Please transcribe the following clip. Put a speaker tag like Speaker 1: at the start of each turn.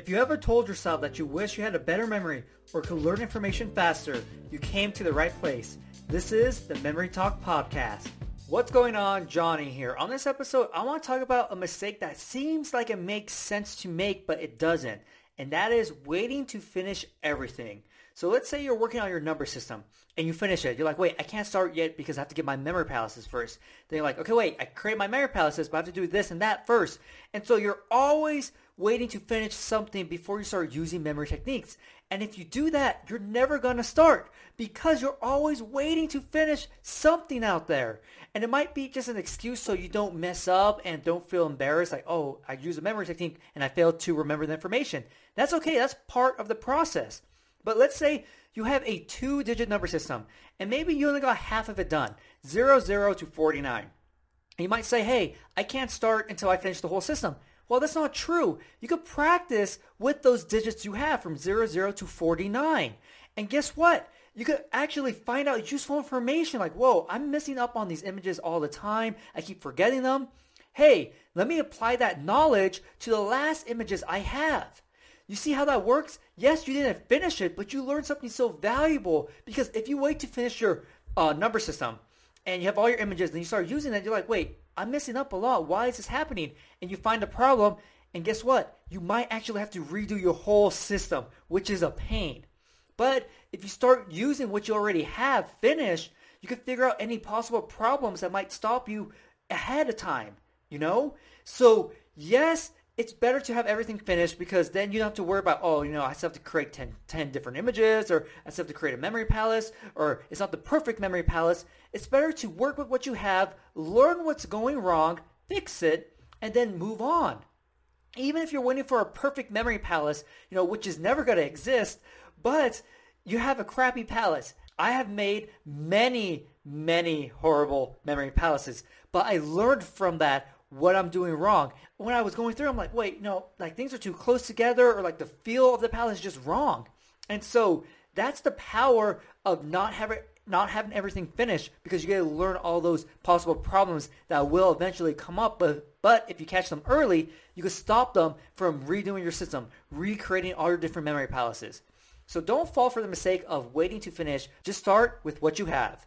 Speaker 1: If you ever told yourself that you wish you had a better memory or could learn information faster, you came to the right place. This is the Memory Talk Podcast. What's going on? Johnny here. On this episode, I want to talk about a mistake that seems like it makes sense to make, but it doesn't. And that is waiting to finish everything. So let's say you're working on your number system and you finish it. You're like, wait, I can't start yet because I have to get my memory palaces first. Then you're like, okay, wait, I create my memory palaces, but I have to do this and that first. And so you're always waiting to finish something before you start using memory techniques. And if you do that, you're never going to start because you're always waiting to finish something out there. And it might be just an excuse so you don't mess up and don't feel embarrassed like, oh, I used a memory technique and I failed to remember the information. That's okay. That's part of the process. But let's say you have a two-digit number system and maybe you only got half of it done, 00 to 49. And you might say, hey, I can't start until I finish the whole system. Well, that's not true. You could practice with those digits you have from 00 to 49. And guess what? You could actually find out useful information like, whoa, I'm missing up on these images all the time. I keep forgetting them. Hey, let me apply that knowledge to the last images I have. You see how that works? Yes, you didn't finish it, but you learned something so valuable because if you wait to finish your uh, number system and you have all your images and you start using it, you're like, wait, I'm messing up a lot. Why is this happening? And you find a problem, and guess what? You might actually have to redo your whole system, which is a pain. But if you start using what you already have finished, you can figure out any possible problems that might stop you ahead of time, you know? So, yes, it's better to have everything finished because then you don't have to worry about, oh, you know, I still have to create 10, 10, different images or I still have to create a memory palace or it's not the perfect memory palace. It's better to work with what you have, learn what's going wrong, fix it, and then move on. Even if you're waiting for a perfect memory palace, you know, which is never going to exist, but you have a crappy palace. I have made many, many horrible memory palaces, but I learned from that what I'm doing wrong. When I was going through, I'm like, wait, no, like things are too close together or like the feel of the palace is just wrong. And so that's the power of not having not having everything finished because you get to learn all those possible problems that will eventually come up. But but if you catch them early, you can stop them from redoing your system, recreating all your different memory palaces. So don't fall for the mistake of waiting to finish. Just start with what you have.